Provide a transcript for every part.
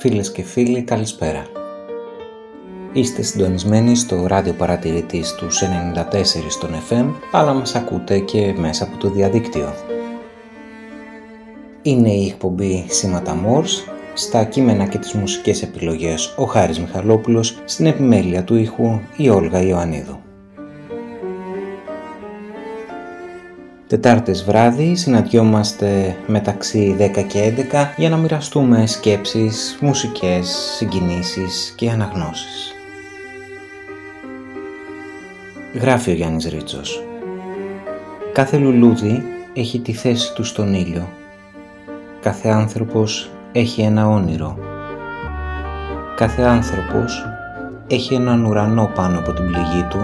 Φίλες και φίλοι, καλησπέρα. Είστε συντονισμένοι στο ράδιο παρατηρητής του 94 στον FM, αλλά μας ακούτε και μέσα από το διαδίκτυο. Είναι η εκπομπή Σήματα Μόρς, στα κείμενα και τις μουσικές επιλογές ο Χάρης Μιχαλόπουλος, στην επιμέλεια του ήχου η Όλγα Ιωαννίδου. Τετάρτες βράδυ συναντιόμαστε μεταξύ 10 και 11 για να μοιραστούμε σκέψεις, μουσικές, συγκινήσεις και αναγνώσεις. Γράφει ο Γιάννης Ρίτσος. Κάθε λουλούδι έχει τη θέση του στον ήλιο. Κάθε άνθρωπος έχει ένα όνειρο. Κάθε άνθρωπος έχει έναν ουρανό πάνω από την πληγή του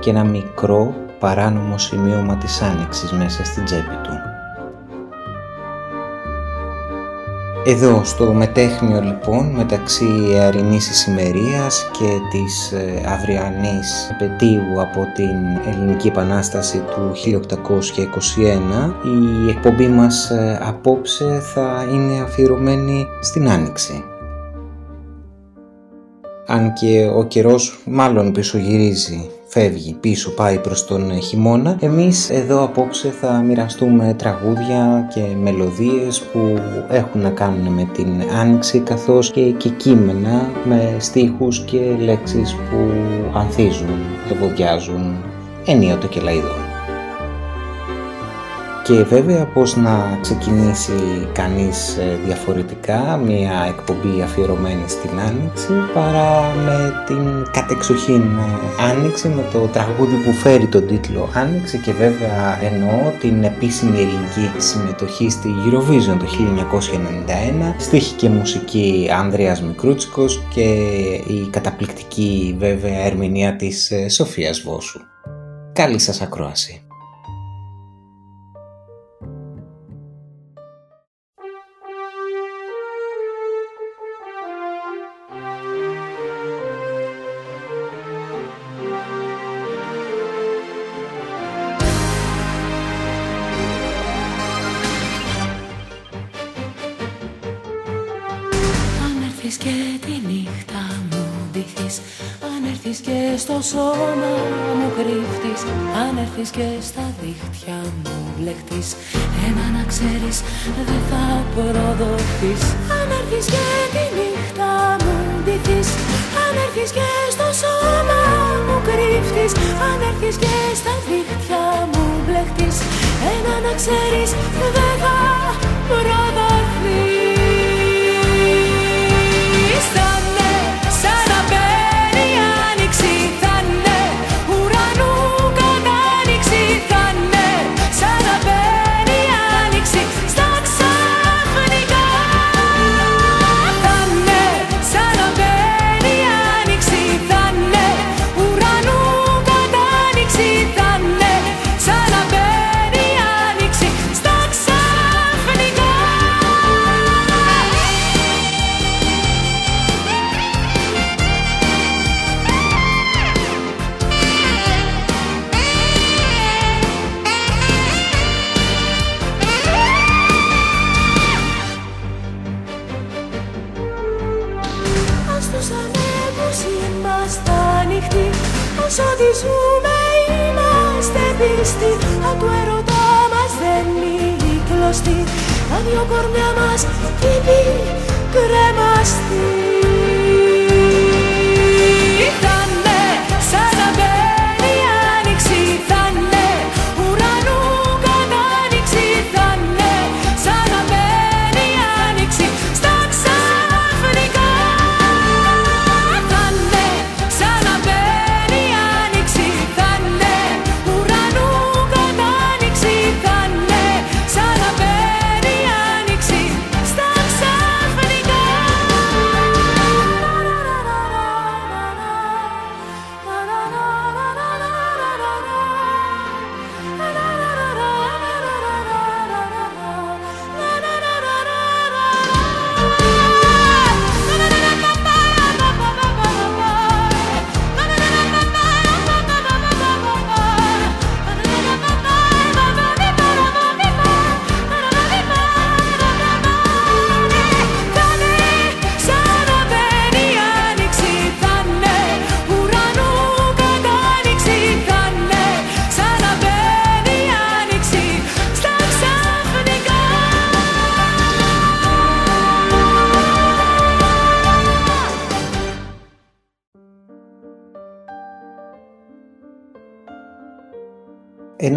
και ένα μικρό παράνομο σημείωμα της άνοιξης μέσα στην τσέπη του. Εδώ στο μετέχνιο λοιπόν μεταξύ αρινής ησημερίας και της ε, αυριανής επαιτίου από την Ελληνική Επανάσταση του 1821 η εκπομπή μας ε, απόψε θα είναι αφιερωμένη στην Άνοιξη. Αν και ο καιρός μάλλον πισωγυρίζει φεύγει πίσω, πάει προς τον χειμώνα. Εμείς εδώ απόψε θα μοιραστούμε τραγούδια και μελωδίες που έχουν να κάνουν με την άνοιξη καθώς και, και κείμενα με στίχους και λέξεις που ανθίζουν, ευωδιάζουν ενίοτε και λαϊδόν και βέβαια πώς να ξεκινήσει κανείς ε, διαφορετικά μια εκπομπή αφιερωμένη στην Άνοιξη παρά με την κατεξοχήν ε, Άνοιξη με το τραγούδι που φέρει τον τίτλο Άνοιξη και βέβαια εννοώ την επίσημη ελληνική συμμετοχή στη Eurovision το 1991 στίχη και μουσική Ανδρέας Μικρούτσικος και η καταπληκτική βέβαια ερμηνεία της ε, Σοφίας Βόσου. Καλή σας ακρόαση! Και στα δίχτυα μου μπλεχτείς Ένα να ξέρεις δεν θα προδοθείς. Αν έρθεις και τη νύχτα μου ντυθείς. Αν έρθεις και στο σώμα μου κρύφτης Αν έρθεις και στα δίχτυα μου μπλεχτείς Ένα να ξέρεις δεν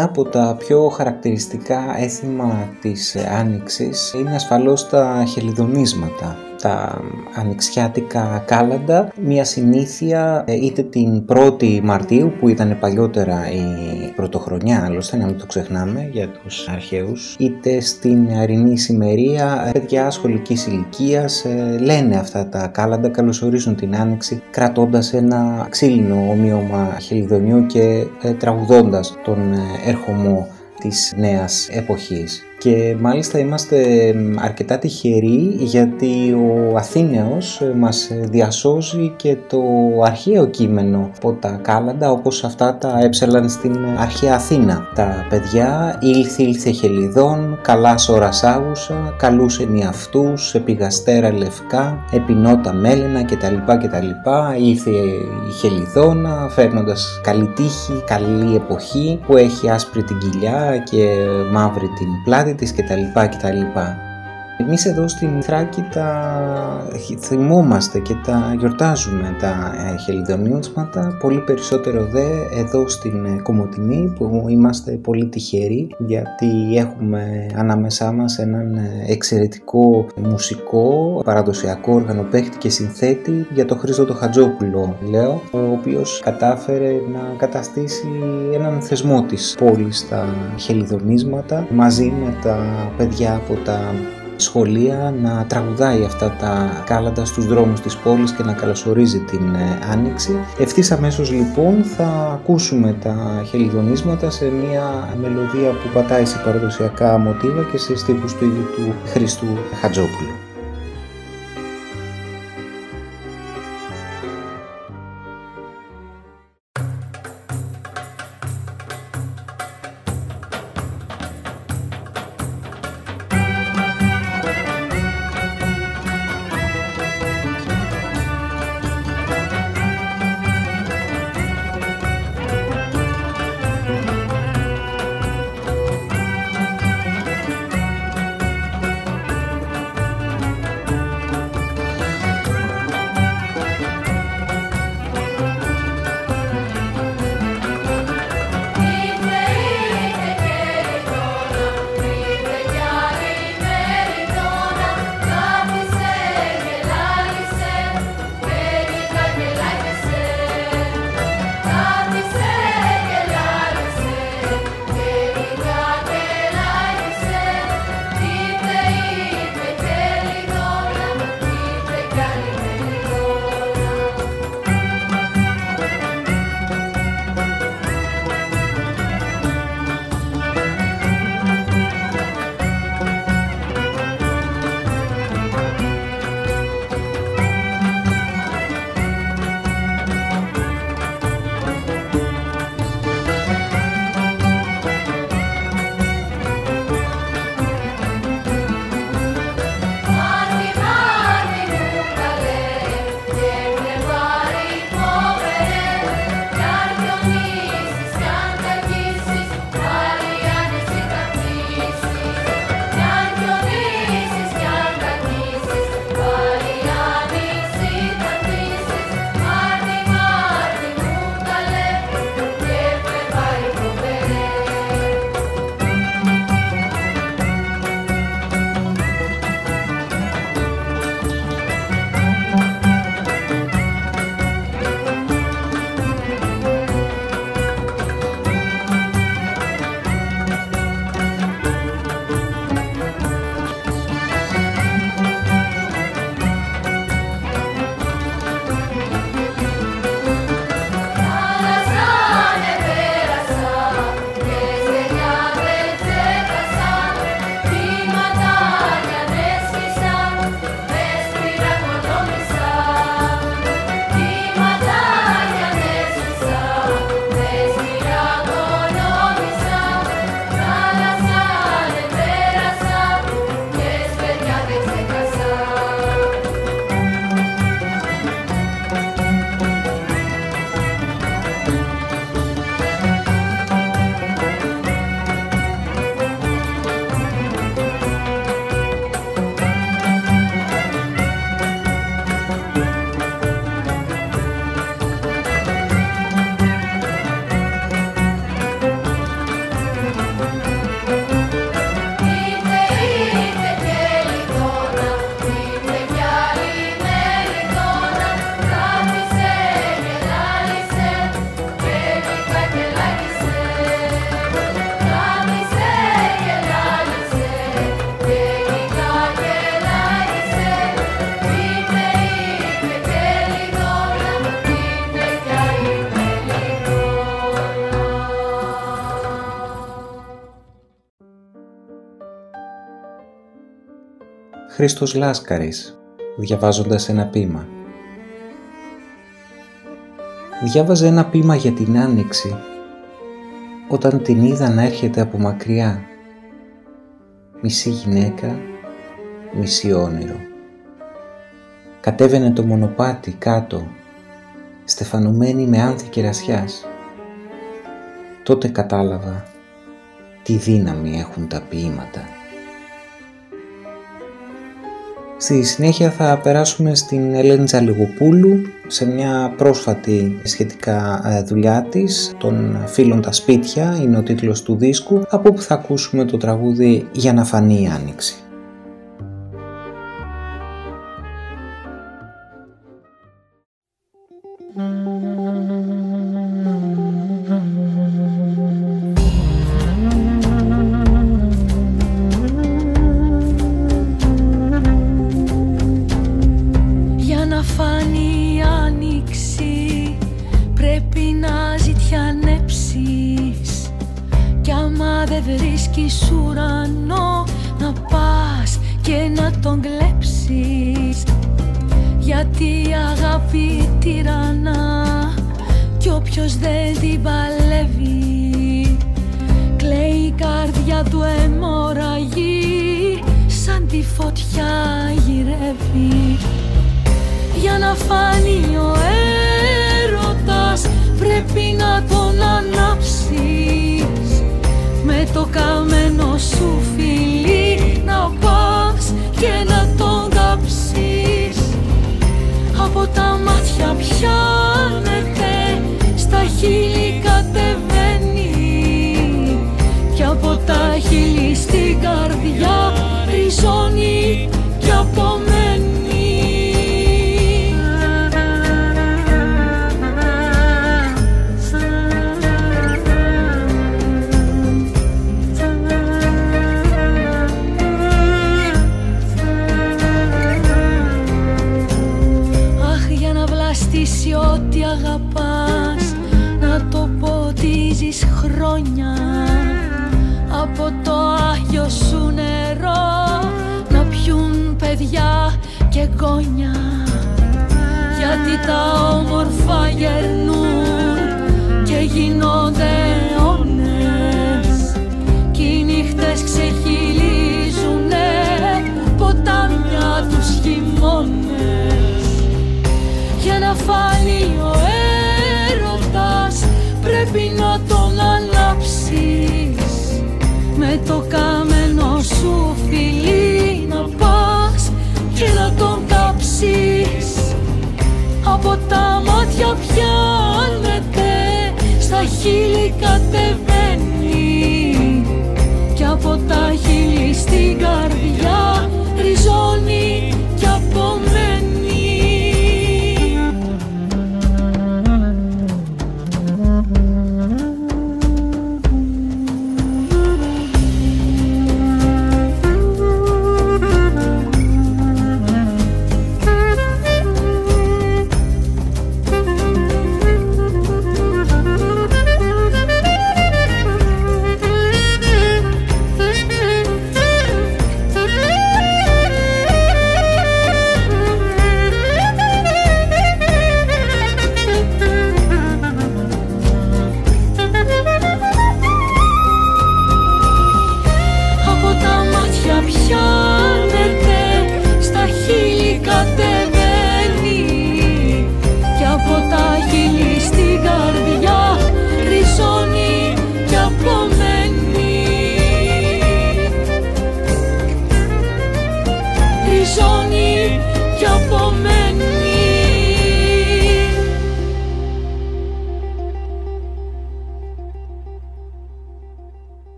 Ένα από τα πιο χαρακτηριστικά έθιμα της Άνοιξης είναι ασφαλώς τα χελιδονίσματα τα ανοιξιάτικα κάλαντα, μια συνήθεια ε, είτε την 1η Μαρτίου που ήταν παλιότερα η πρωτοχρονιά άλλωστε να μην το ξεχνάμε για τους αρχαίους είτε στην αρινή σημερία παιδιά σχολικής ηλικίας ε, λένε αυτά τα κάλαντα, καλωσορίζουν την άνοιξη κρατώντας ένα ξύλινο ομοίωμα χελιδονιού και ε, τραγουδώντας τον έρχομο της νέας εποχής και μάλιστα είμαστε αρκετά τυχεροί γιατί ο Αθήνεος ε, μας διασώζει και το αρχαίο κείμενο από τα κάλαντα όπως αυτά τα έψελαν στην αρχαία Αθήνα. Τα παιδιά ήλθε ήλθε χελιδόν, καλά ώρας άγουσα, καλούσε αυτούς, επιγαστέρα λευκά, επινότα μέλαινα κτλ. κτλ. Ήρθε η χελιδόνα φέρνοντας καλή τύχη, καλή εποχή που έχει άσπρη την κοιλιά και μαύρη την πλάτη της κτλ. κτλ. Εμείς εδώ στην Θράκη τα θυμόμαστε και τα γιορτάζουμε τα ε, χελιδονιούτσματα, πολύ περισσότερο δε εδώ στην ε, Κομωτινή που είμαστε πολύ τυχεροί γιατί έχουμε ανάμεσά μας έναν ε, εξαιρετικό μουσικό, παραδοσιακό οργανοπαίχτη και συνθέτη για το Χρήστο το Χατζόπουλο λέω, ο οποίος κατάφερε να καταστήσει έναν θεσμό της πόλης στα χελιδονίσματα μαζί με τα παιδιά από τα σχολεία να τραγουδάει αυτά τα κάλαντα στους δρόμους της πόλης και να καλωσορίζει την ε, Άνοιξη. Ευθύς αμέσως λοιπόν θα ακούσουμε τα χελιδονίσματα σε μια μελωδία που πατάει σε παραδοσιακά μοτίβα και σε στίχους του ίδιου του Χριστού Χατζόπουλου. Χρήστος Λάσκαρης, διαβάζοντας ένα πείμα. Διάβαζε ένα πείμα για την Άνοιξη, όταν την είδα να έρχεται από μακριά. Μισή γυναίκα, μισή όνειρο. Κατέβαινε το μονοπάτι κάτω, στεφανωμένη με άνθη κερασιάς. Τότε κατάλαβα τι δύναμη έχουν τα ποίηματα. Στη συνέχεια θα περάσουμε στην Ελένη Τζαλιγοπούλου σε μια πρόσφατη σχετικά ε, δουλειά της «Των φίλων τα σπίτια» είναι ο τίτλος του δίσκου από όπου θα ακούσουμε το τραγούδι «Για να φανεί η Άνοιξη». έχεις ουρανό να πας και να τον κλέψεις. Γιατί η αγάπη τυραννά κι όποιος δεν την παλεύει. Κλαίει η καρδιά του αιμορραγή σαν τη φωτιά γυρεύει. Για να φάνει ο έρωτας πρέπει να τον ανάψεις με το καμένο σου φιλί. Να πας και να τον καψείς. Από τα μάτια πιάνετε στα χείλη κατεβαίνει. Και από τα χείλη στην καρδιά ριζώνει και από μένα γιατί τα όμορφα γερνούν και γίνονται αιώνες. Κι οι νύχτες ξεχυλίζουνε ποτάμια τους χειμώνες. Για να φάει Από τα μάτια πιάνετε Στα χείλη κατεβαίνει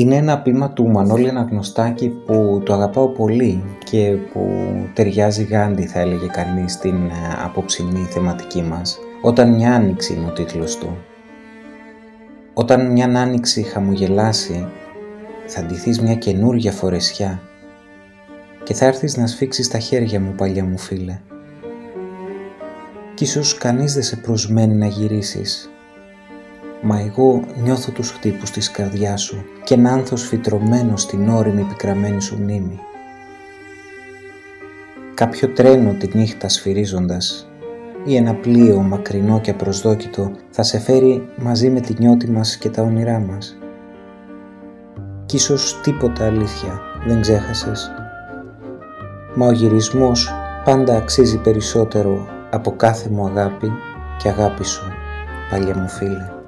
Είναι ένα πείμα του Μανώλη Αναγνωστάκη που το αγαπάω πολύ και που ταιριάζει γάντι θα έλεγε κανείς στην ε, απόψινή θεματική μας. Όταν μια άνοιξη είναι ο τίτλος του. Όταν μια άνοιξη χαμογελάσει θα ντυθείς μια καινούργια φορεσιά και θα έρθεις να σφίξεις τα χέρια μου παλιά μου φίλε. Κι ίσως κανείς δεν σε προσμένει να γυρίσεις Μα εγώ νιώθω τους χτύπους της καρδιάς σου και ένα άνθος φυτρωμένο στην όρημη πικραμένη σου μνήμη. Κάποιο τρένο τη νύχτα σφυρίζοντας ή ένα πλοίο μακρινό και απροσδόκητο θα σε φέρει μαζί με τη νιώτη μας και τα όνειρά μας. Κι ίσως τίποτα αλήθεια δεν ξέχασες. Μα ο γυρισμός πάντα αξίζει περισσότερο από κάθε μου αγάπη και αγάπη σου, παλιά μου φίλε.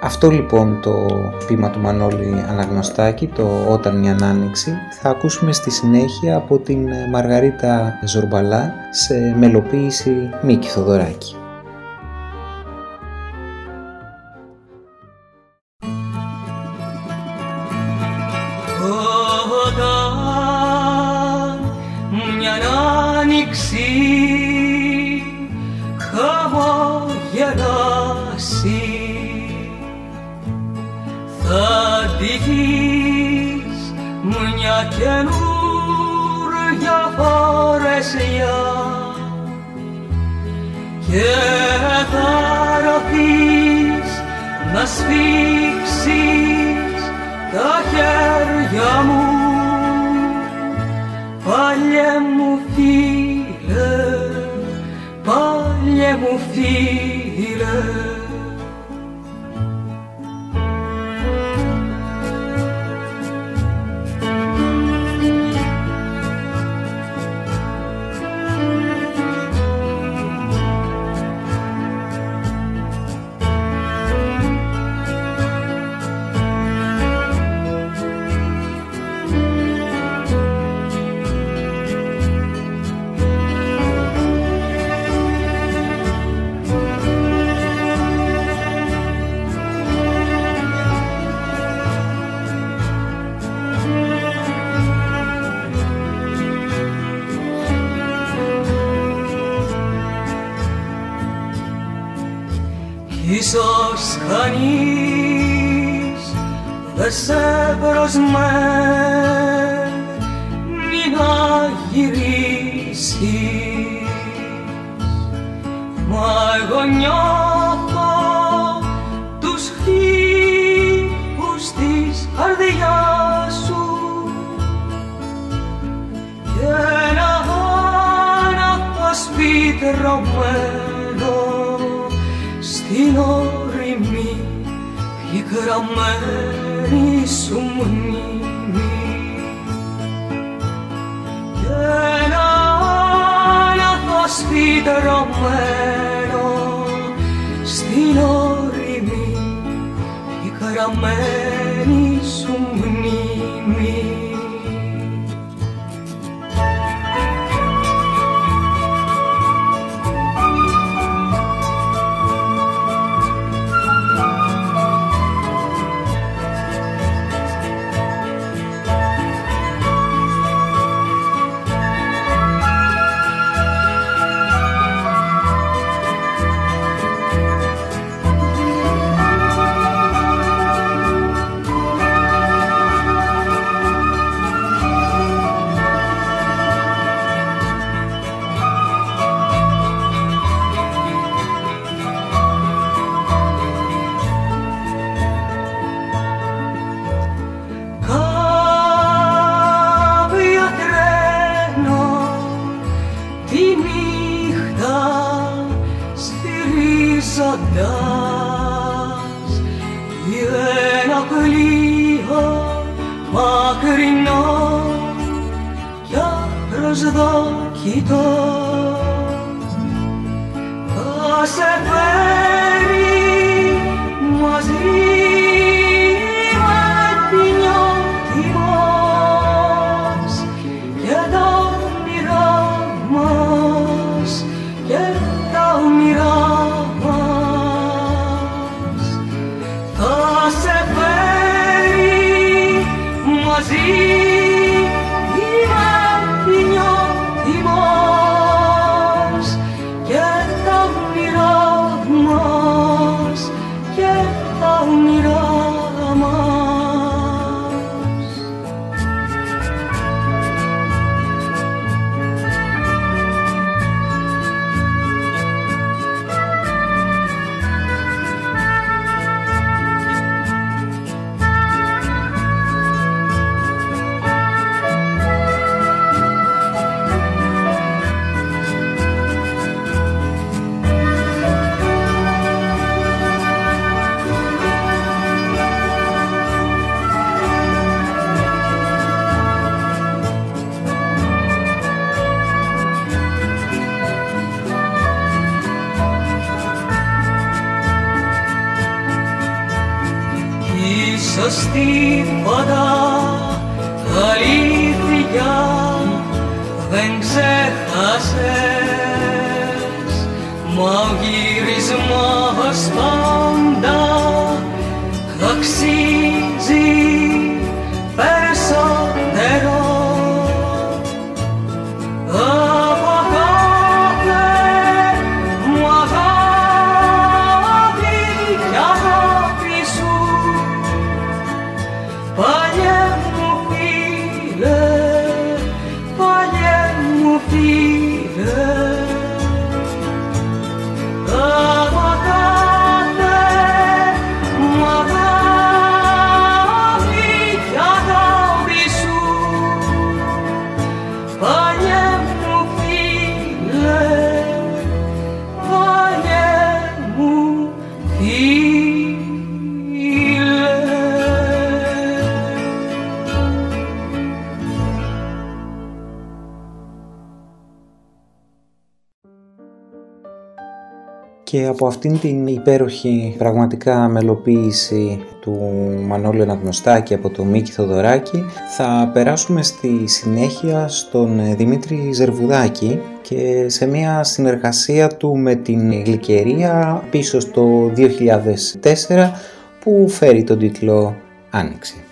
Αυτό λοιπόν το πείμα του Μανώλη Αναγνωστάκη, το «Όταν μια άνοιξη», θα ακούσουμε στη συνέχεια από την Μαργαρίτα Ζορμπαλά σε μελοποίηση Μίκη Θοδωράκη. Φυτρωμένο στην ώρα γραμμένη σου μνήμη. Και ένα άναθος φυτρωμένο στην όρημη η από αυτήν την υπέροχη πραγματικά μελοποίηση του Μανώλη Αναγνωστάκη από το Μίκη Θοδωράκη θα περάσουμε στη συνέχεια στον Δημήτρη Ζερβουδάκη και σε μια συνεργασία του με την Γλυκερία πίσω στο 2004 που φέρει τον τίτλο Άνοιξη.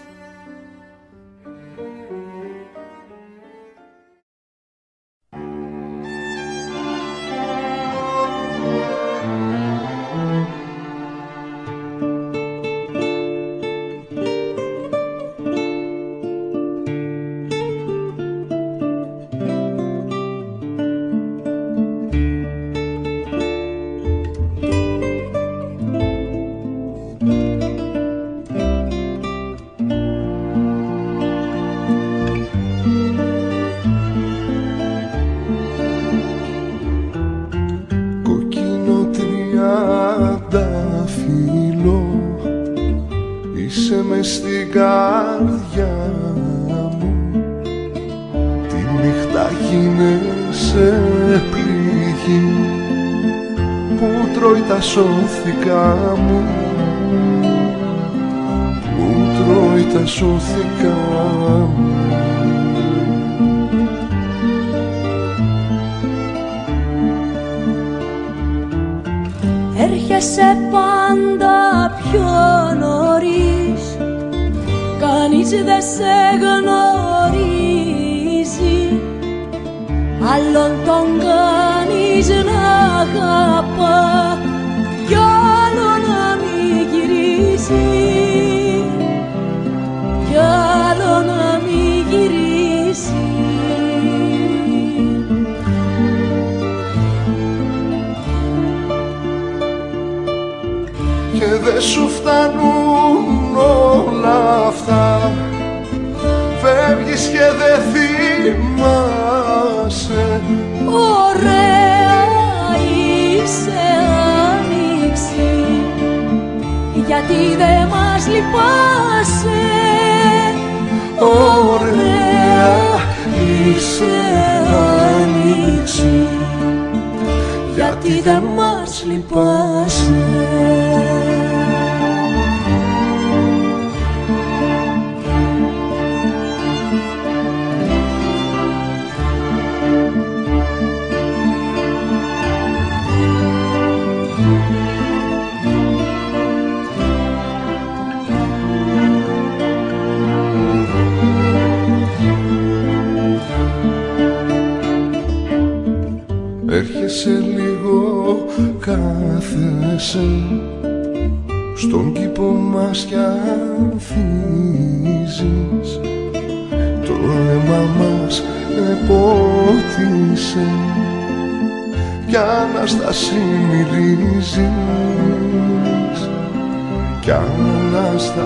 δεν μας λυπάσαι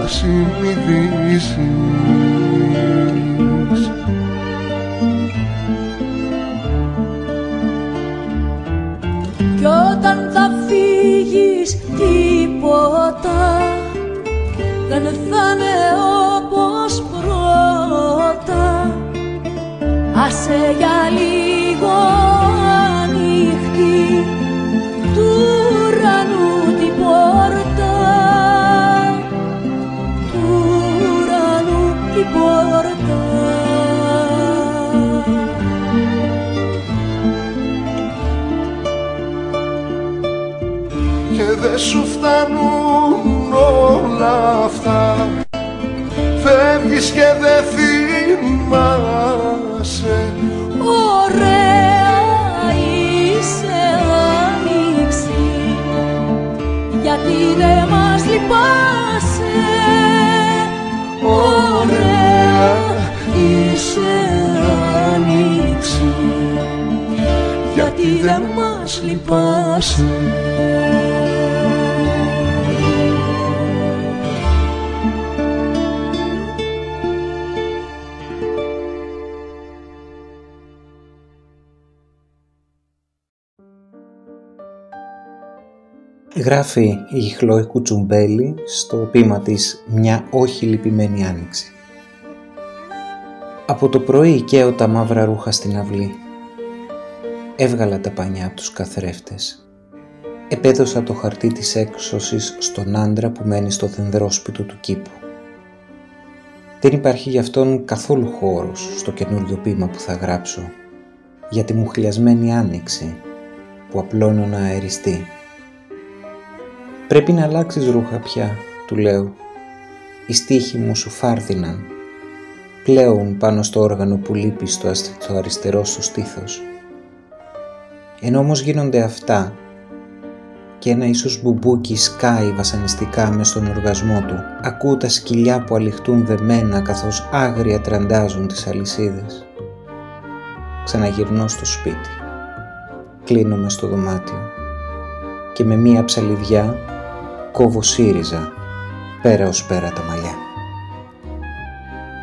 του Γράφει η Χλώη Κουτσουμπέλη στο πείμα της «Μια όχι λυπημένη άνοιξη». Από το πρωί καίω τα μαύρα ρούχα στην αυλή. Έβγαλα τα πανιά από τους καθρέφτες. Επέδωσα το χαρτί της έξωσης στον άντρα που μένει στο δενδρόσπιτο του κήπου. Δεν υπάρχει γι' αυτόν καθόλου χώρος στο καινούριο πείμα που θα γράψω για τη μουχλιασμένη άνοιξη που απλώνω να αεριστεί «Πρέπει να αλλάξεις ρούχα πια», του λέω. «Οι στίχοι μου σου φάρδιναν. Πλέουν πάνω στο όργανο που λείπει στο, αριστερό σου στήθος. Ενώ όμως γίνονται αυτά και ένα ίσως μπουμπούκι σκάει βασανιστικά μες στον οργασμό του. Ακούω τα σκυλιά που αληχτούν δεμένα καθώς άγρια τραντάζουν τις αλυσίδες. Ξαναγυρνώ στο σπίτι. Κλείνομαι στο δωμάτιο και με μία ψαλιδιά κόβω ΣΥΡΙΖΑ πέρα ως πέρα τα μαλλιά.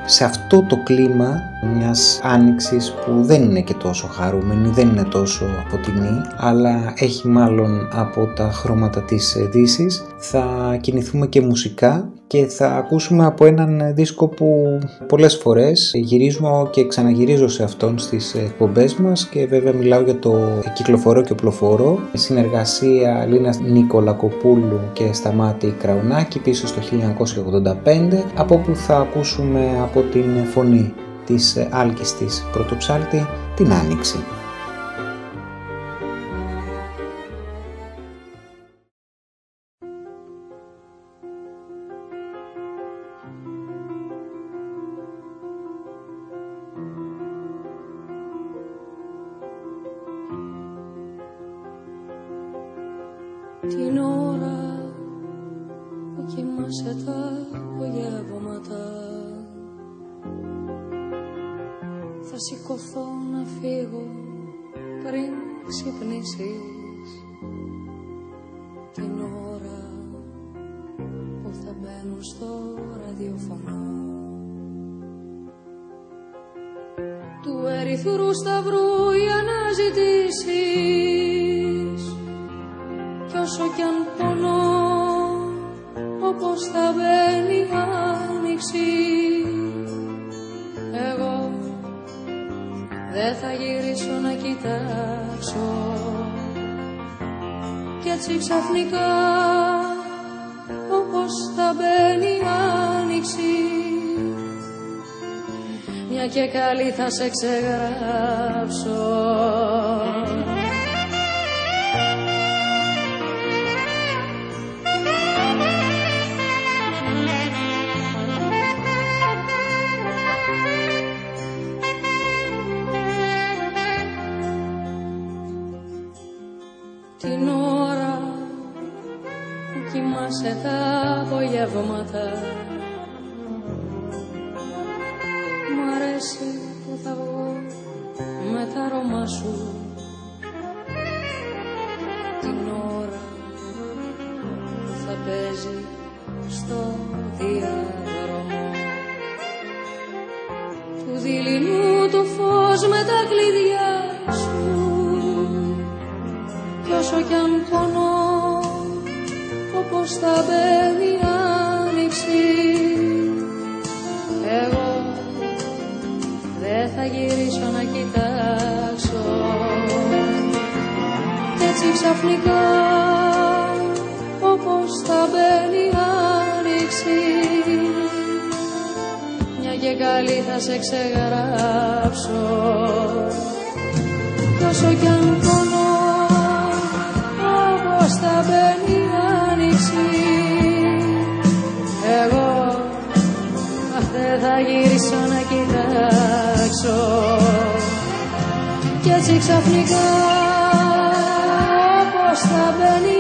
Σε αυτό το κλίμα μιας άνοιξης που δεν είναι και τόσο χαρούμενη, δεν είναι τόσο αποτινή, αλλά έχει μάλλον από τα χρώματα της δύσης. Θα κινηθούμε και μουσικά και θα ακούσουμε από έναν δίσκο που πολλές φορές γυρίζουμε και ξαναγυρίζω σε αυτόν στις εκπομπές μας και βέβαια μιλάω για το κυκλοφορό και οπλοφορό συνεργασία Λίνας Νικολακοπούλου και Σταμάτη Κραουνάκη πίσω στο 1985 από όπου θα ακούσουμε από την φωνή της άλκης της πρωτοψάλτη την Άνοιξη. Την ώρα που κοιμάσαι τα απογεύματα. Θα σηκωθώ να φύγω πριν ξυπνήσεις την ώρα που θα μπαίνουν στο ραδιοφωνό. Του ερυθρού σταυρού οι αναζητήσεις όσο κι αν πονώ όπως θα μπαίνει η άνοιξη εγώ δεν θα γυρίσω να κοιτάξω. Κι έτσι ξαφνικά όπως θα μπαίνει η άνοιξη μια και καλή θα σε ξεγράψω όσο κι αν πονώ θα μπαίνει άνοιξη εγώ δεν θα γυρίσω να κοιτάξω. Κι έτσι ξαφνικά όπως θα μπαίνει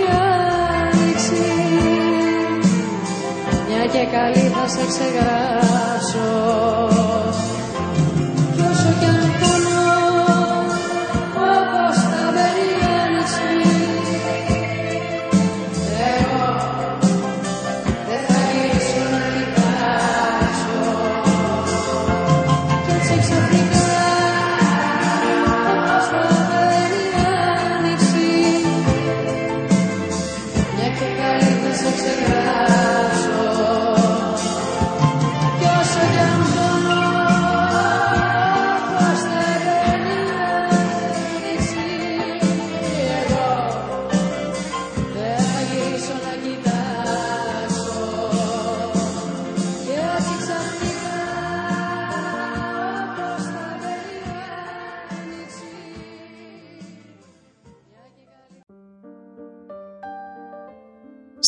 άνοιξη μια και καλή θα σε ξεγράψω.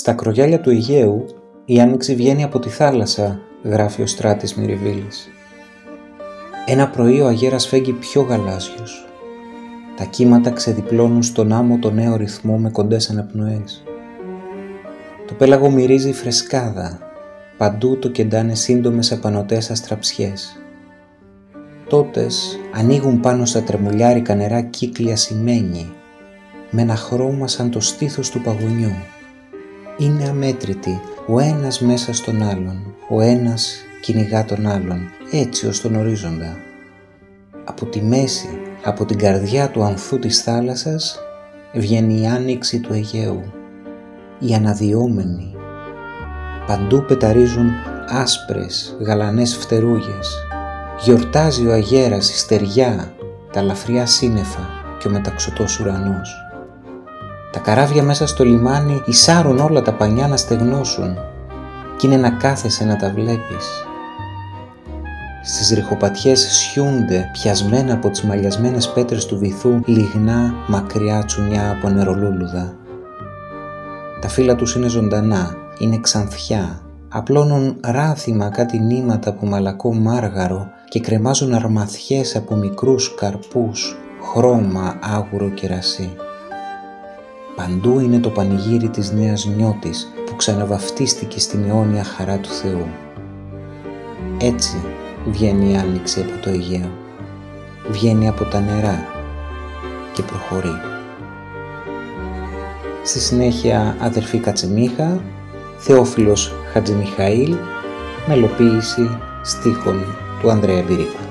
Στα κρογιάλια του Αιγαίου η άνοιξη βγαίνει από τη θάλασσα, γράφει ο Στράτης Μυριβίλης. Ένα πρωί ο αγέρας φέγγει πιο γαλάζιος. Τα κύματα ξεδιπλώνουν στον άμμο το νέο ρυθμό με κοντές αναπνοές. Το πέλαγο μυρίζει φρεσκάδα. Παντού το κεντάνε σύντομες απανωτές αστραψιές. Τότες ανοίγουν πάνω στα τρεμουλιάρικα νερά κύκλια σημαίνει με ένα χρώμα σαν το στήθος του παγωνιού είναι αμέτρητοι, ο ένας μέσα στον άλλον, ο ένας κυνηγά τον άλλον, έτσι ως τον ορίζοντα. Από τη μέση, από την καρδιά του ανθού της θάλασσας, βγαίνει η άνοιξη του Αιγαίου, η αναδιόμενη. Παντού πεταρίζουν άσπρες, γαλανές φτερούγες. Γιορτάζει ο αγέρας, η στεριά, τα λαφριά σύννεφα και ο μεταξωτός ουρανός. Τα καράβια μέσα στο λιμάνι ισάρουν όλα τα πανιά να στεγνώσουν κι είναι να κάθεσαι να τα βλέπεις. Στις ριχοπατιές σιούνται πιασμένα από τις μαλλιασμένες πέτρες του βυθού λιγνά μακριά τσουνιά από νερολούλουδα. Τα φύλλα τους είναι ζωντανά, είναι ξανθιά, απλώνουν ράθιμα κάτι νήματα από μαλακό μάργαρο και κρεμάζουν αρμαθιές από μικρούς καρπούς, χρώμα άγουρο κερασί. Παντού είναι το πανηγύρι της νέας νιώτης που ξαναβαφτίστηκε στην αιώνια χαρά του Θεού. Έτσι βγαίνει η άνοιξη από το Αιγαίο. Βγαίνει από τα νερά και προχωρεί. Στη συνέχεια αδερφή Κατσεμίχα, Θεόφιλος Χατζημιχαήλ, μελοποίηση στίχων του Ανδρέα Μπυρίκου.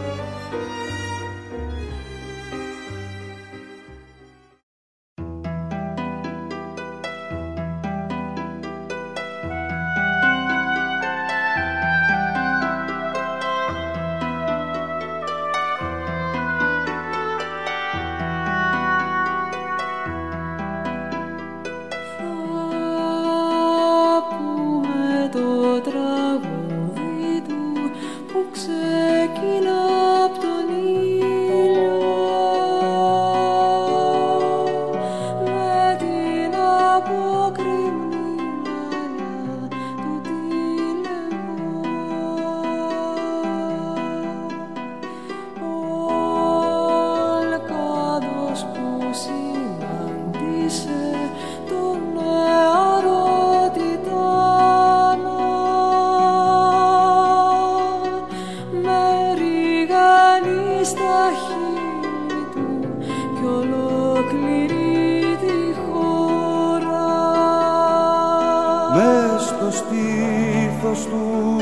μες στο στήθος του.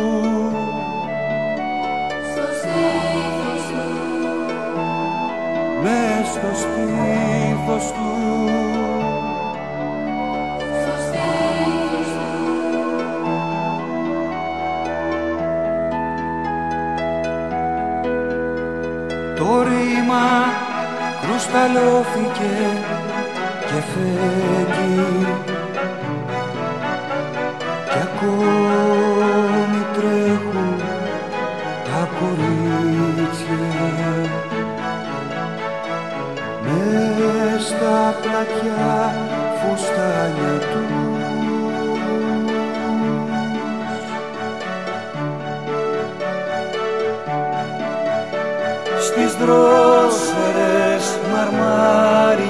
Στο στήθος του. Μες στο στήθος του. Το ρήμα κρουσταλώθηκε και φεύγει στις δρόσερες μαρμάριες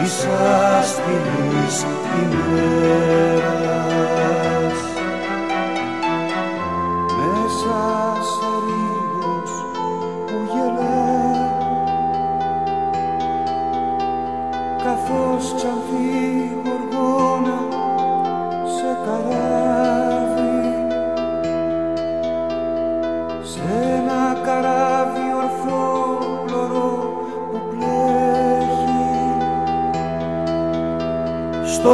της άστιλης ημέρας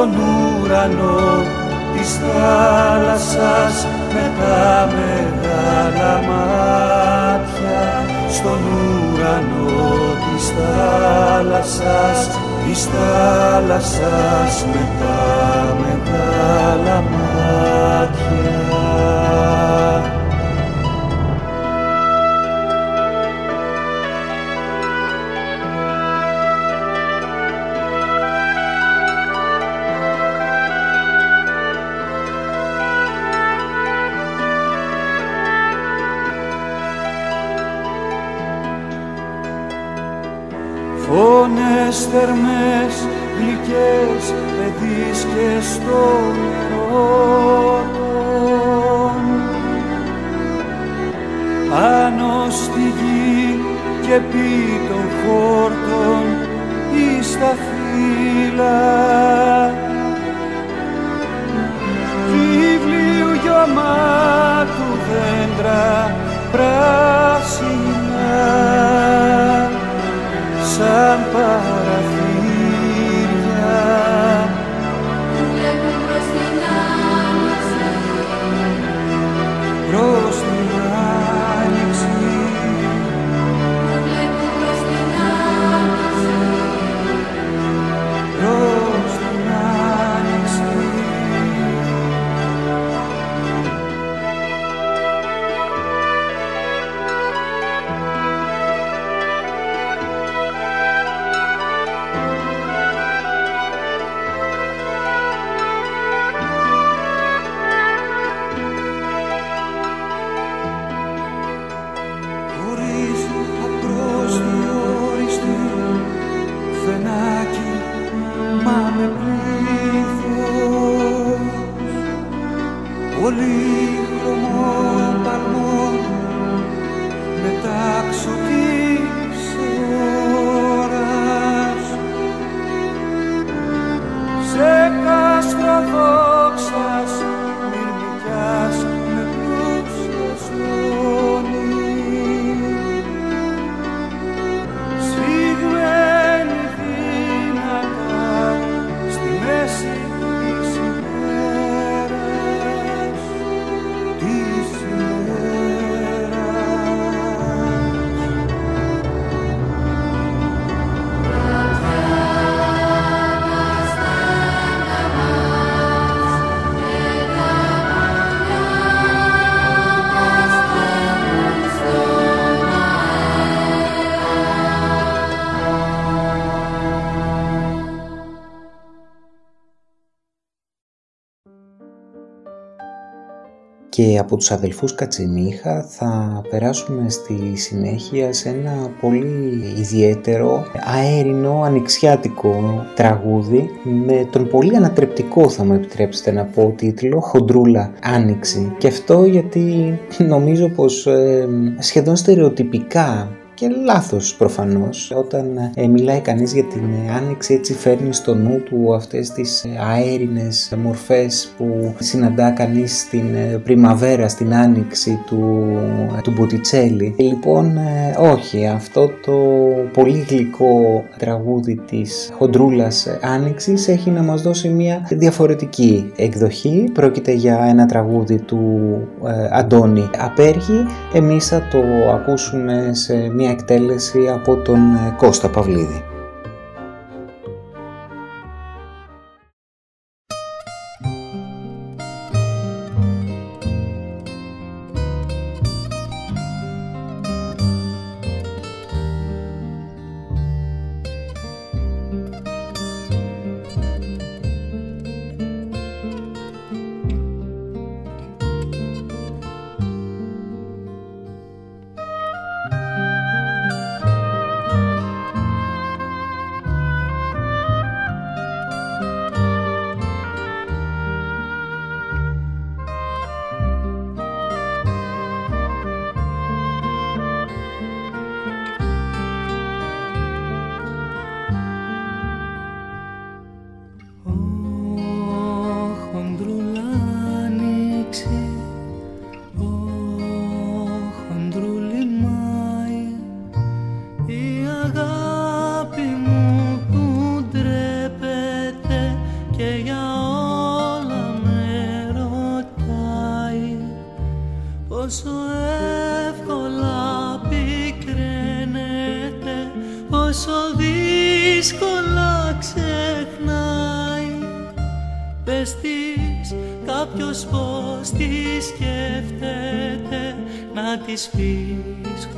στον ουρανό της θάλασσας με τα μεγάλα μάτια. Στον ουρανό της θάλασσας της θάλασσας με τα μεγάλα μάτια Φωνές θερμές, γλυκές, παιδείς και στο νερό των. Πάνω στη γη και επί των χόρτων ή στα φύλλα Βιβλίου γεμάτου δέντρα πράσινα σαν Και από τους αδελφούς Κατσιμίχα θα περάσουμε στη συνέχεια σε ένα πολύ ιδιαίτερο, αέρινο, ανοιξιάτικο τραγούδι με τον πολύ ανατρεπτικό θα μου επιτρέψετε να πω τίτλο «Χοντρούλα Άνοιξη». Και αυτό γιατί νομίζω πως ε, σχεδόν στερεοτυπικά και λάθος προφανώς. Όταν ε, μιλάει κανείς για την ε, άνοιξη έτσι φέρνει στο νου του αυτές τις ε, αέρινες μορφές που συναντά κανείς στην ε, πριμαβέρα, στην άνοιξη του, ε, του Μποτιτσέλη. Ε, Λοιπόν, ε, όχι, αυτό το πολύ γλυκό τραγούδι της χοντρούλας ε, άνοιξης έχει να μας δώσει μια διαφορετική εκδοχή. Πρόκειται για ένα τραγούδι του ε, Αντώνη Απέργη. Εμείς θα το ακούσουμε σε μια εκτέλεση από τον ε, Κώστα Παυλίδη. Πόσο εύκολα πικραίνεται Πόσο δύσκολα ξεχνάει. Πες της κάποιος πως τη σκέφτεται Να της πεις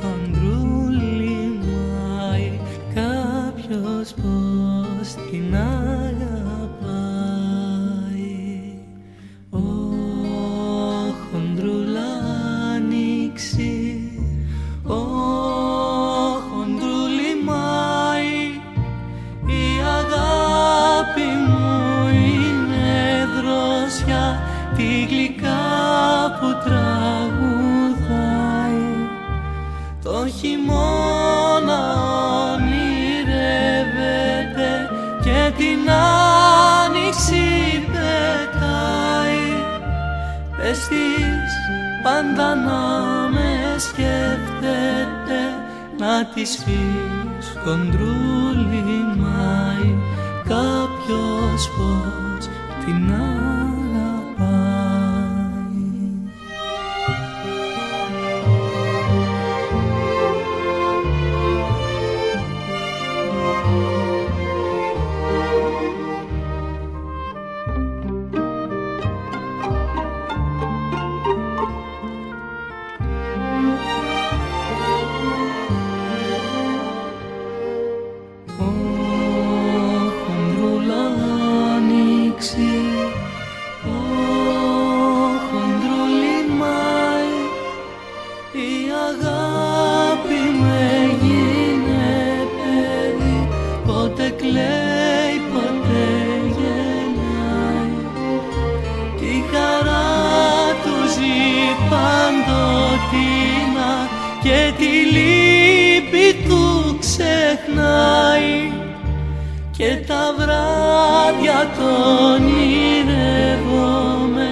και τα βράδια τον ειδεύομαι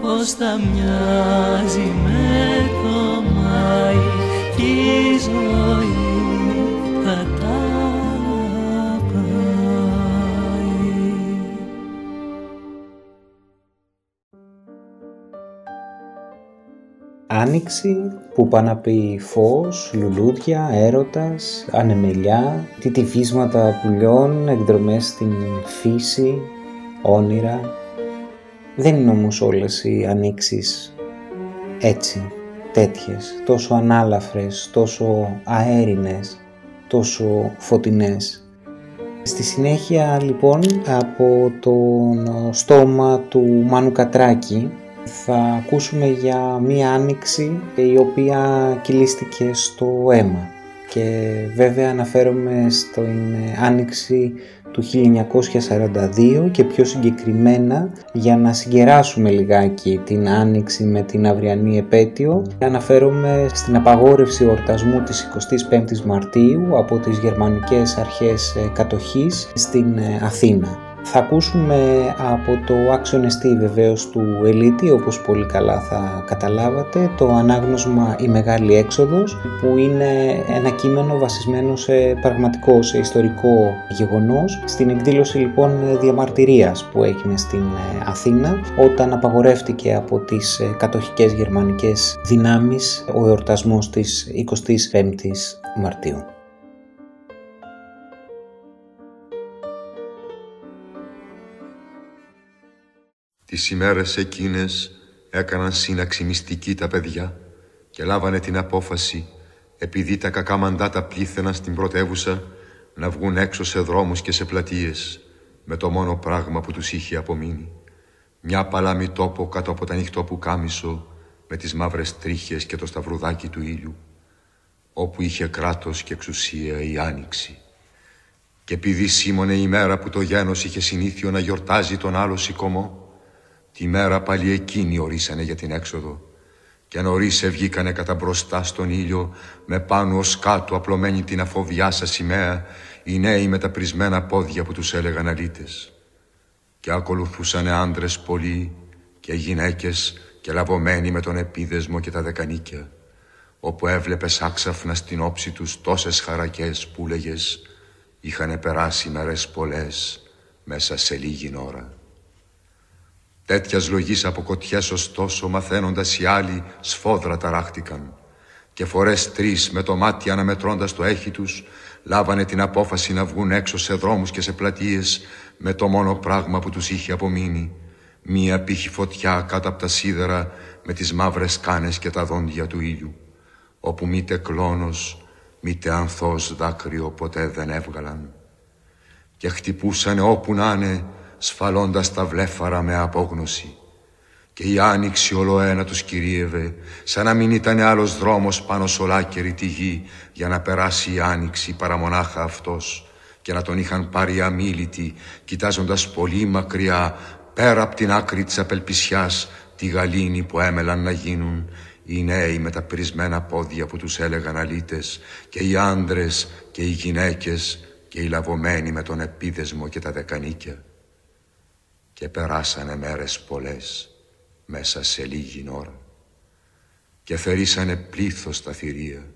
πως θα μοιάζει με που πάνε να πει φως, λουλούδια, έρωτας, ανεμελιά, τυφίσματα πουλιών, εκδρομές στην φύση, όνειρα. Δεν είναι όμως όλες οι ανοίξεις έτσι, τέτοιες, τόσο ανάλαφρες, τόσο αέρινες, τόσο φωτεινές. Στη συνέχεια λοιπόν από τον στόμα του Μάνου Κατράκη θα ακούσουμε για μία άνοιξη η οποία κυλίστηκε στο αίμα και βέβαια αναφέρομαι στην άνοιξη του 1942 και πιο συγκεκριμένα για να συγκεράσουμε λιγάκι την άνοιξη με την αυριανή επέτειο αναφέρομαι στην απαγόρευση ορτασμού της 25ης Μαρτίου από τις γερμανικές αρχές κατοχής στην Αθήνα. Θα ακούσουμε από το άξιο εστί βεβαίως του Ελίτη όπως πολύ καλά θα καταλάβατε το ανάγνωσμα «Η Μεγάλη Έξοδος» που είναι ένα κείμενο βασισμένο σε πραγματικό, σε ιστορικό γεγονός στην εκδήλωση λοιπόν διαμαρτυρίας που έγινε στην Αθήνα όταν απαγορεύτηκε από τις κατοχικές γερμανικές δυνάμεις ο εορτασμός της 25ης Μαρτίου. Τις ημέρες εκείνες έκαναν σύναξη μυστική τα παιδιά και λάβανε την απόφαση επειδή τα κακά μαντάτα πλήθαιναν στην πρωτεύουσα να βγουν έξω σε δρόμους και σε πλατείες με το μόνο πράγμα που τους είχε απομείνει. Μια παλάμη τόπο κάτω από τα νυχτό που κάμισο με τις μαύρες τρίχες και το σταυρουδάκι του ήλιου όπου είχε κράτος και εξουσία η άνοιξη. Και επειδή σήμωνε η μέρα που το γένος είχε συνήθιο να γιορτάζει τον άλλο σηκωμό Τη μέρα πάλι εκείνοι ορίσανε για την έξοδο και νωρίς βγήκανε κατά μπροστά στον ήλιο με πάνω ως κάτω απλωμένη την αφοβιά σας σημαία οι νέοι με τα πρισμένα πόδια που τους έλεγαν αλήτες και ακολουθούσαν άντρες πολλοί και γυναίκες και λαβωμένοι με τον επίδεσμο και τα δεκανίκια όπου έβλεπες άξαφνα στην όψη τους τόσες χαρακές που λέγες είχαν περάσει μέρες πολλές μέσα σε λίγη ώρα. Τέτοιας λογής από κοτιές ωστόσο μαθαίνοντας οι άλλοι σφόδρα ταράχτηκαν. Και φορές τρεις με το μάτι αναμετρώντας το έχει τους λάβανε την απόφαση να βγουν έξω σε δρόμους και σε πλατείες με το μόνο πράγμα που τους είχε απομείνει. Μία πύχη φωτιά κάτω από τα σίδερα με τις μαύρες κάνες και τα δόντια του ήλιου. Όπου μήτε κλόνος μήτε ανθός δάκρυο ποτέ δεν έβγαλαν. Και χτυπούσαν όπου να είναι σφαλώντας τα βλέφαρα με απόγνωση και η άνοιξη ολοένα τους κυρίευε σαν να μην ήταν άλλος δρόμος πάνω σ' ολάκερη τη γη για να περάσει η άνοιξη παρά μονάχα αυτός και να τον είχαν πάρει αμήλυτοι κοιτάζοντας πολύ μακριά πέρα από την άκρη της απελπισιάς τη γαλήνη που έμελαν να γίνουν οι νέοι με τα πρισμένα πόδια που τους έλεγαν αλήτες και οι άντρες και οι γυναίκες και οι λαβωμένοι με τον επίδεσμο και τα δεκανίκια. Και περάσανε μέρες πολλές μέσα σε λίγη ώρα και θερήσανε πλήθος στα θηρία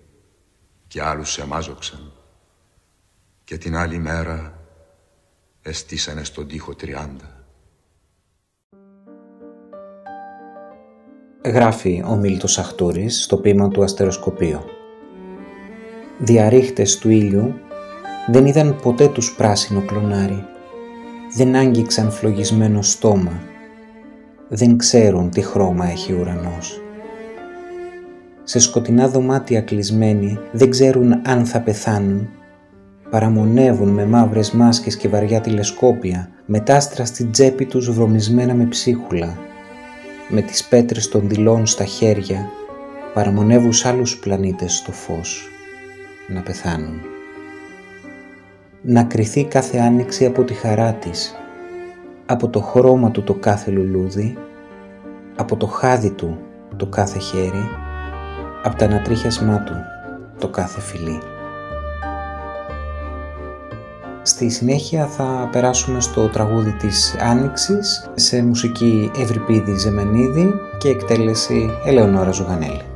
και άλλους εμάζοξαν και την άλλη μέρα εστίσανε στον τοίχο τριάντα. Γράφει ο Μίλτος Αχτούρης στο ποίημα του Αστεροσκοπείο. Διαρρίχτες του ήλιου δεν είδαν ποτέ τους πράσινο κλονάρι. Δεν άγγιξαν φλογισμένο στόμα. Δεν ξέρουν τι χρώμα έχει ο ουρανός. Σε σκοτεινά δωμάτια κλεισμένοι δεν ξέρουν αν θα πεθάνουν. Παραμονεύουν με μαύρες μάσκες και βαριά τηλεσκόπια, με τάστρα στην τσέπη τους βρωμισμένα με ψίχουλα. Με τις πέτρες των δηλών στα χέρια, παραμονεύουν σ' άλλους πλανήτες στο φως, να πεθάνουν να κριθεί κάθε άνοιξη από τη χαρά της, από το χρώμα του το κάθε λουλούδι, από το χάδι του το κάθε χέρι, από τα ανατρίχιασμά του το κάθε φιλί. Στη συνέχεια θα περάσουμε στο τραγούδι της Άνοιξης σε μουσική Ευρυπίδη Ζεμενίδη και εκτέλεση Ελεονόρα Ζουγανέλη.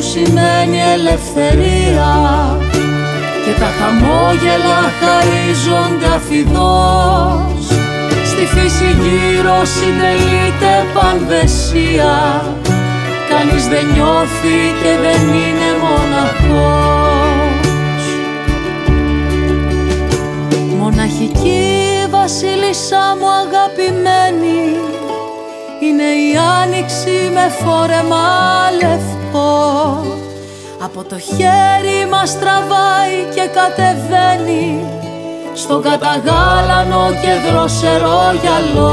που σημαίνει ελευθερία. Και τα χαμόγελα χαρίζονται αφιδός στη φύση γύρω συντελείται πανδεσία. Κανείς δεν νιώθει και δεν είναι μοναχός. Μοναχική βασίλισσα μου αγαπημένη είναι η άνοιξη με φόρεμα λευκό από το χέρι μας τραβάει και κατεβαίνει στον καταγάλανο και δροσερό γυαλό.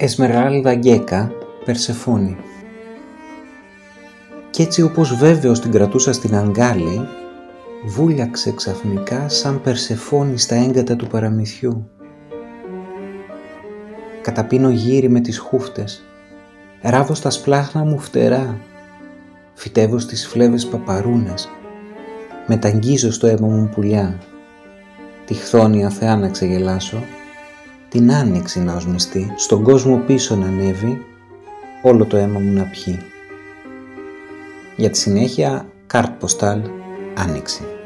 Εσμεράλδα Γκέκα, Περσεφόνη Κι έτσι όπως βέβαιος την κρατούσα στην αγκάλη, βούλιαξε ξαφνικά σαν Περσεφόνη στα έγκατα του παραμυθιού. Καταπίνω γύρι με τις χούφτες, ράβω στα σπλάχνα μου φτερά, φυτεύω στις φλέβες παπαρούνες, μεταγγίζω στο αίμα μου πουλιά, τη χθόνια θεά να ξεγελάσω, την άνοιξη να οσμιστεί, στον κόσμο πίσω να ανέβει, όλο το αίμα μου να πιει. Για τη συνέχεια, καρτ ποστάλ, άνοιξη.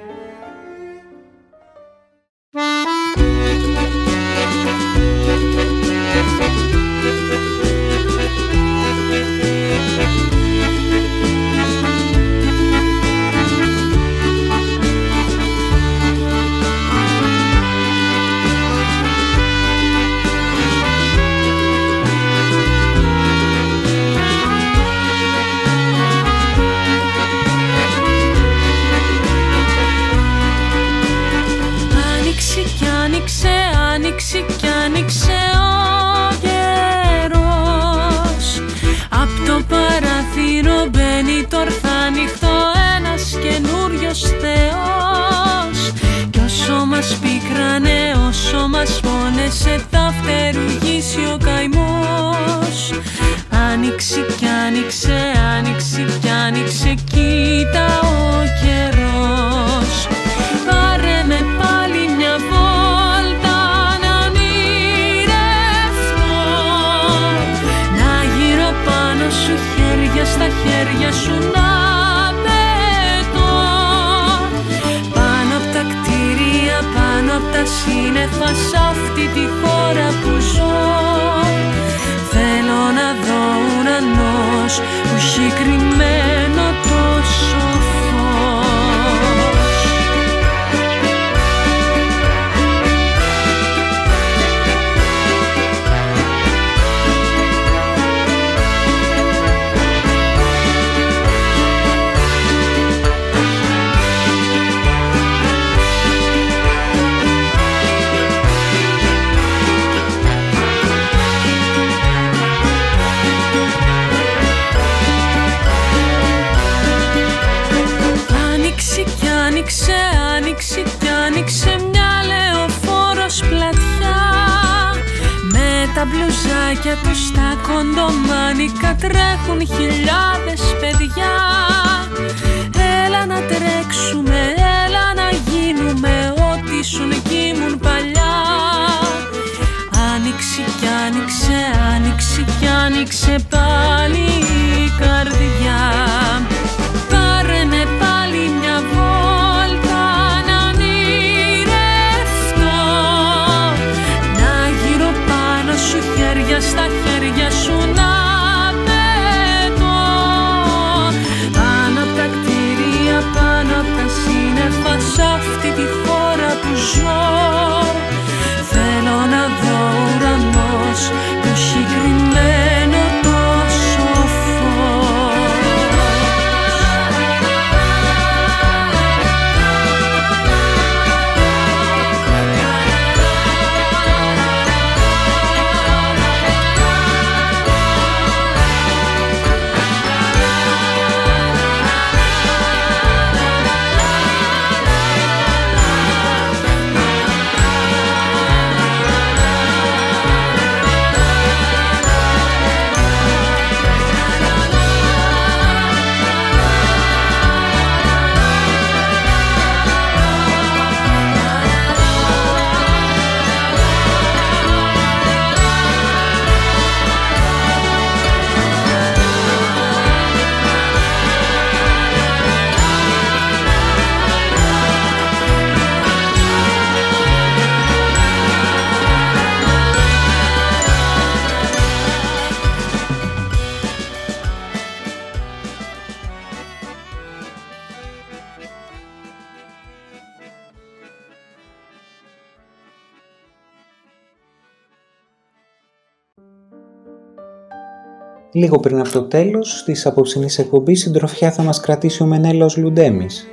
Λίγο πριν από το τέλος της απόψινής εκπομπής συντροφιά θα μας κρατήσει ο Μενέλαος Λουντέμης.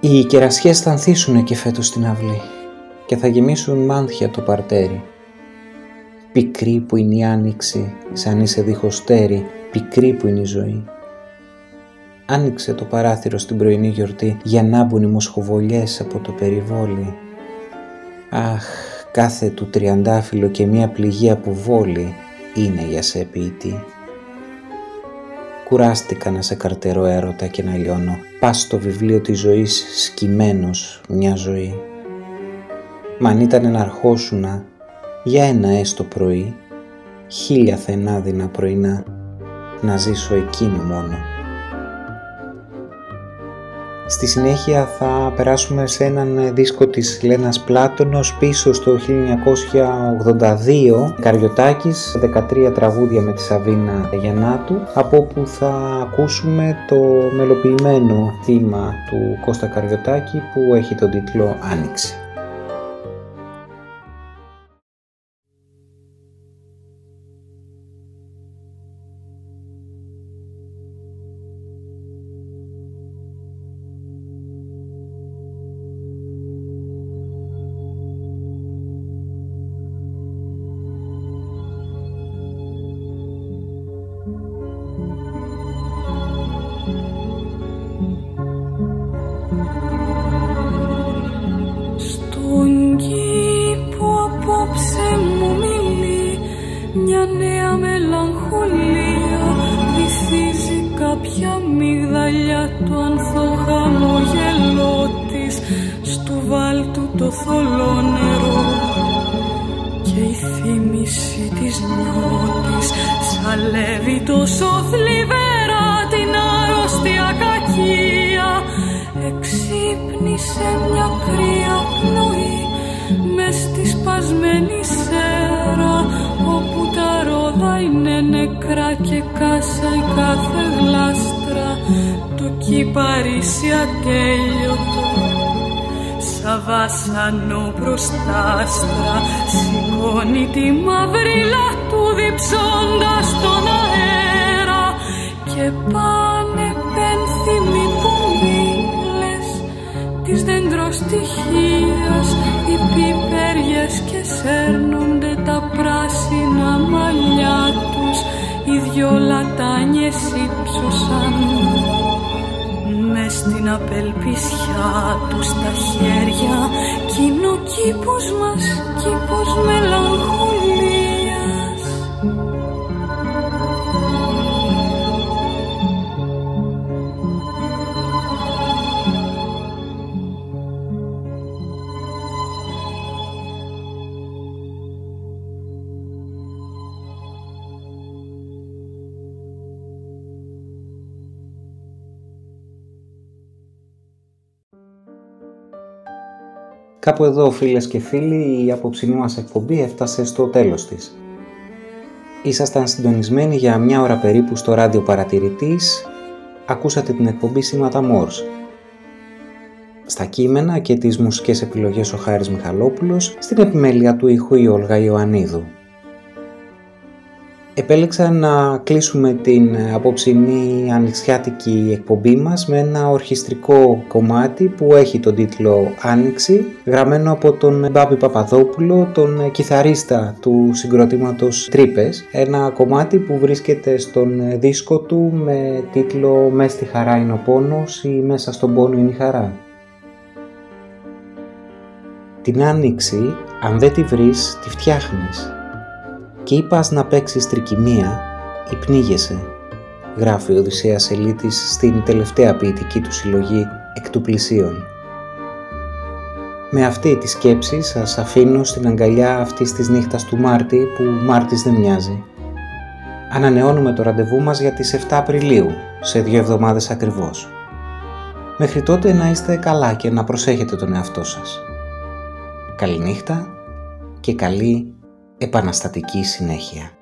Οι κερασιές θα ανθίσουνε και φέτος στην αυλή και θα γεμίσουν μάνθια το παρτέρι. Πικρή που είναι η άνοιξη, σαν είσαι διχοστέρι, πικρή που είναι η ζωή. Άνοιξε το παράθυρο στην πρωινή γιορτή για να μπουν οι μοσχοβολιές από το περιβόλι. Αχ, κάθε του τριαντάφυλλο και μία πληγή από βόλη, είναι για σε ποιητή. Κουράστηκα να σε καρτερώ έρωτα και να λιώνω. Πας στο βιβλίο της ζωής σκυμμένος μια ζωή. Μα αν ήταν να αρχόσουνα για ένα έστω πρωί, χίλια θα ενάδινα πρωινά να ζήσω εκείνο μόνο. Στη συνέχεια θα περάσουμε σε έναν δίσκο της Λένας Πλάτωνος πίσω στο 1982 Καριωτάκης, 13 τραγούδια με τη Σαβίνα Γιαννάτου από όπου θα ακούσουμε το μελοποιημένο θύμα του Κώστα Καριωτάκη που έχει τον τίτλο «Άνοιξη». Για μυγδαλιά του ανθοχαμογελό της στου βάλτου το θολό νερό. Και η θύμηση της νιώτης σαλεύει τόσο θλιβερά την αρρώστια κακία εξύπνησε μια κρύα πνοή μες στη σπασμένη σέλη όπου τα ρόδα είναι νεκρά και κάσα η κάθε γλάστρα. Το κυπαρίσι ατέλειωτο σαν βάσανο μπροστάστρα σηκώνει τη μαυρίλα του διψώντας τον αέρα και πάει της δεντροστοιχίας οι πιπεριές και σέρνονται τα πράσινα μαλλιά τους. Οι δυο λατάνιες ύψωσαν μες στην απελπισιά τους τα χέρια. Κοινοκήπος μας κήπος μελαγχολία Κάπου εδώ φίλες και φίλοι η απόψινή μας εκπομπή έφτασε στο τέλος της. Ήσασταν συντονισμένοι για μια ώρα περίπου στο ράδιο παρατηρητής, ακούσατε την εκπομπή Σήματα Μόρς. Στα κείμενα και τις μουσικές επιλογές ο Χάρης Μιχαλόπουλος, στην επιμέλεια του ήχου η Όλγα Ιωαννίδου επέλεξα να κλείσουμε την απόψινή ανοιξιάτικη εκπομπή μας με ένα ορχιστρικό κομμάτι που έχει τον τίτλο «Άνοιξη» γραμμένο από τον Μπάμπη Παπαδόπουλο, τον κιθαρίστα του συγκροτήματος Τρύπες ένα κομμάτι που βρίσκεται στον δίσκο του με τίτλο «Μες στη χαρά είναι ο πόνος» ή «Μέσα στον πόνο είναι η χαρά». Την άνοιξη, αν δεν τη βρεις, τη φτιάχνεις και είπας να παίξεις τρικυμία ή πνίγεσαι, γράφει ο Οδυσσέας Ελίτης στην τελευταία ποιητική του συλλογή εκ του πλησίων. Με αυτή τη σκέψη σας αφήνω στην αγκαλιά αυτής της νύχτας του Μάρτη που Μάρτης δεν μοιάζει. Ανανεώνουμε το ραντεβού μας για τις 7 Απριλίου, σε δύο εβδομάδες ακριβώς. Μέχρι τότε να είστε καλά και να προσέχετε τον εαυτό σας. Καληνύχτα και καλή επαναστατική συνέχεια.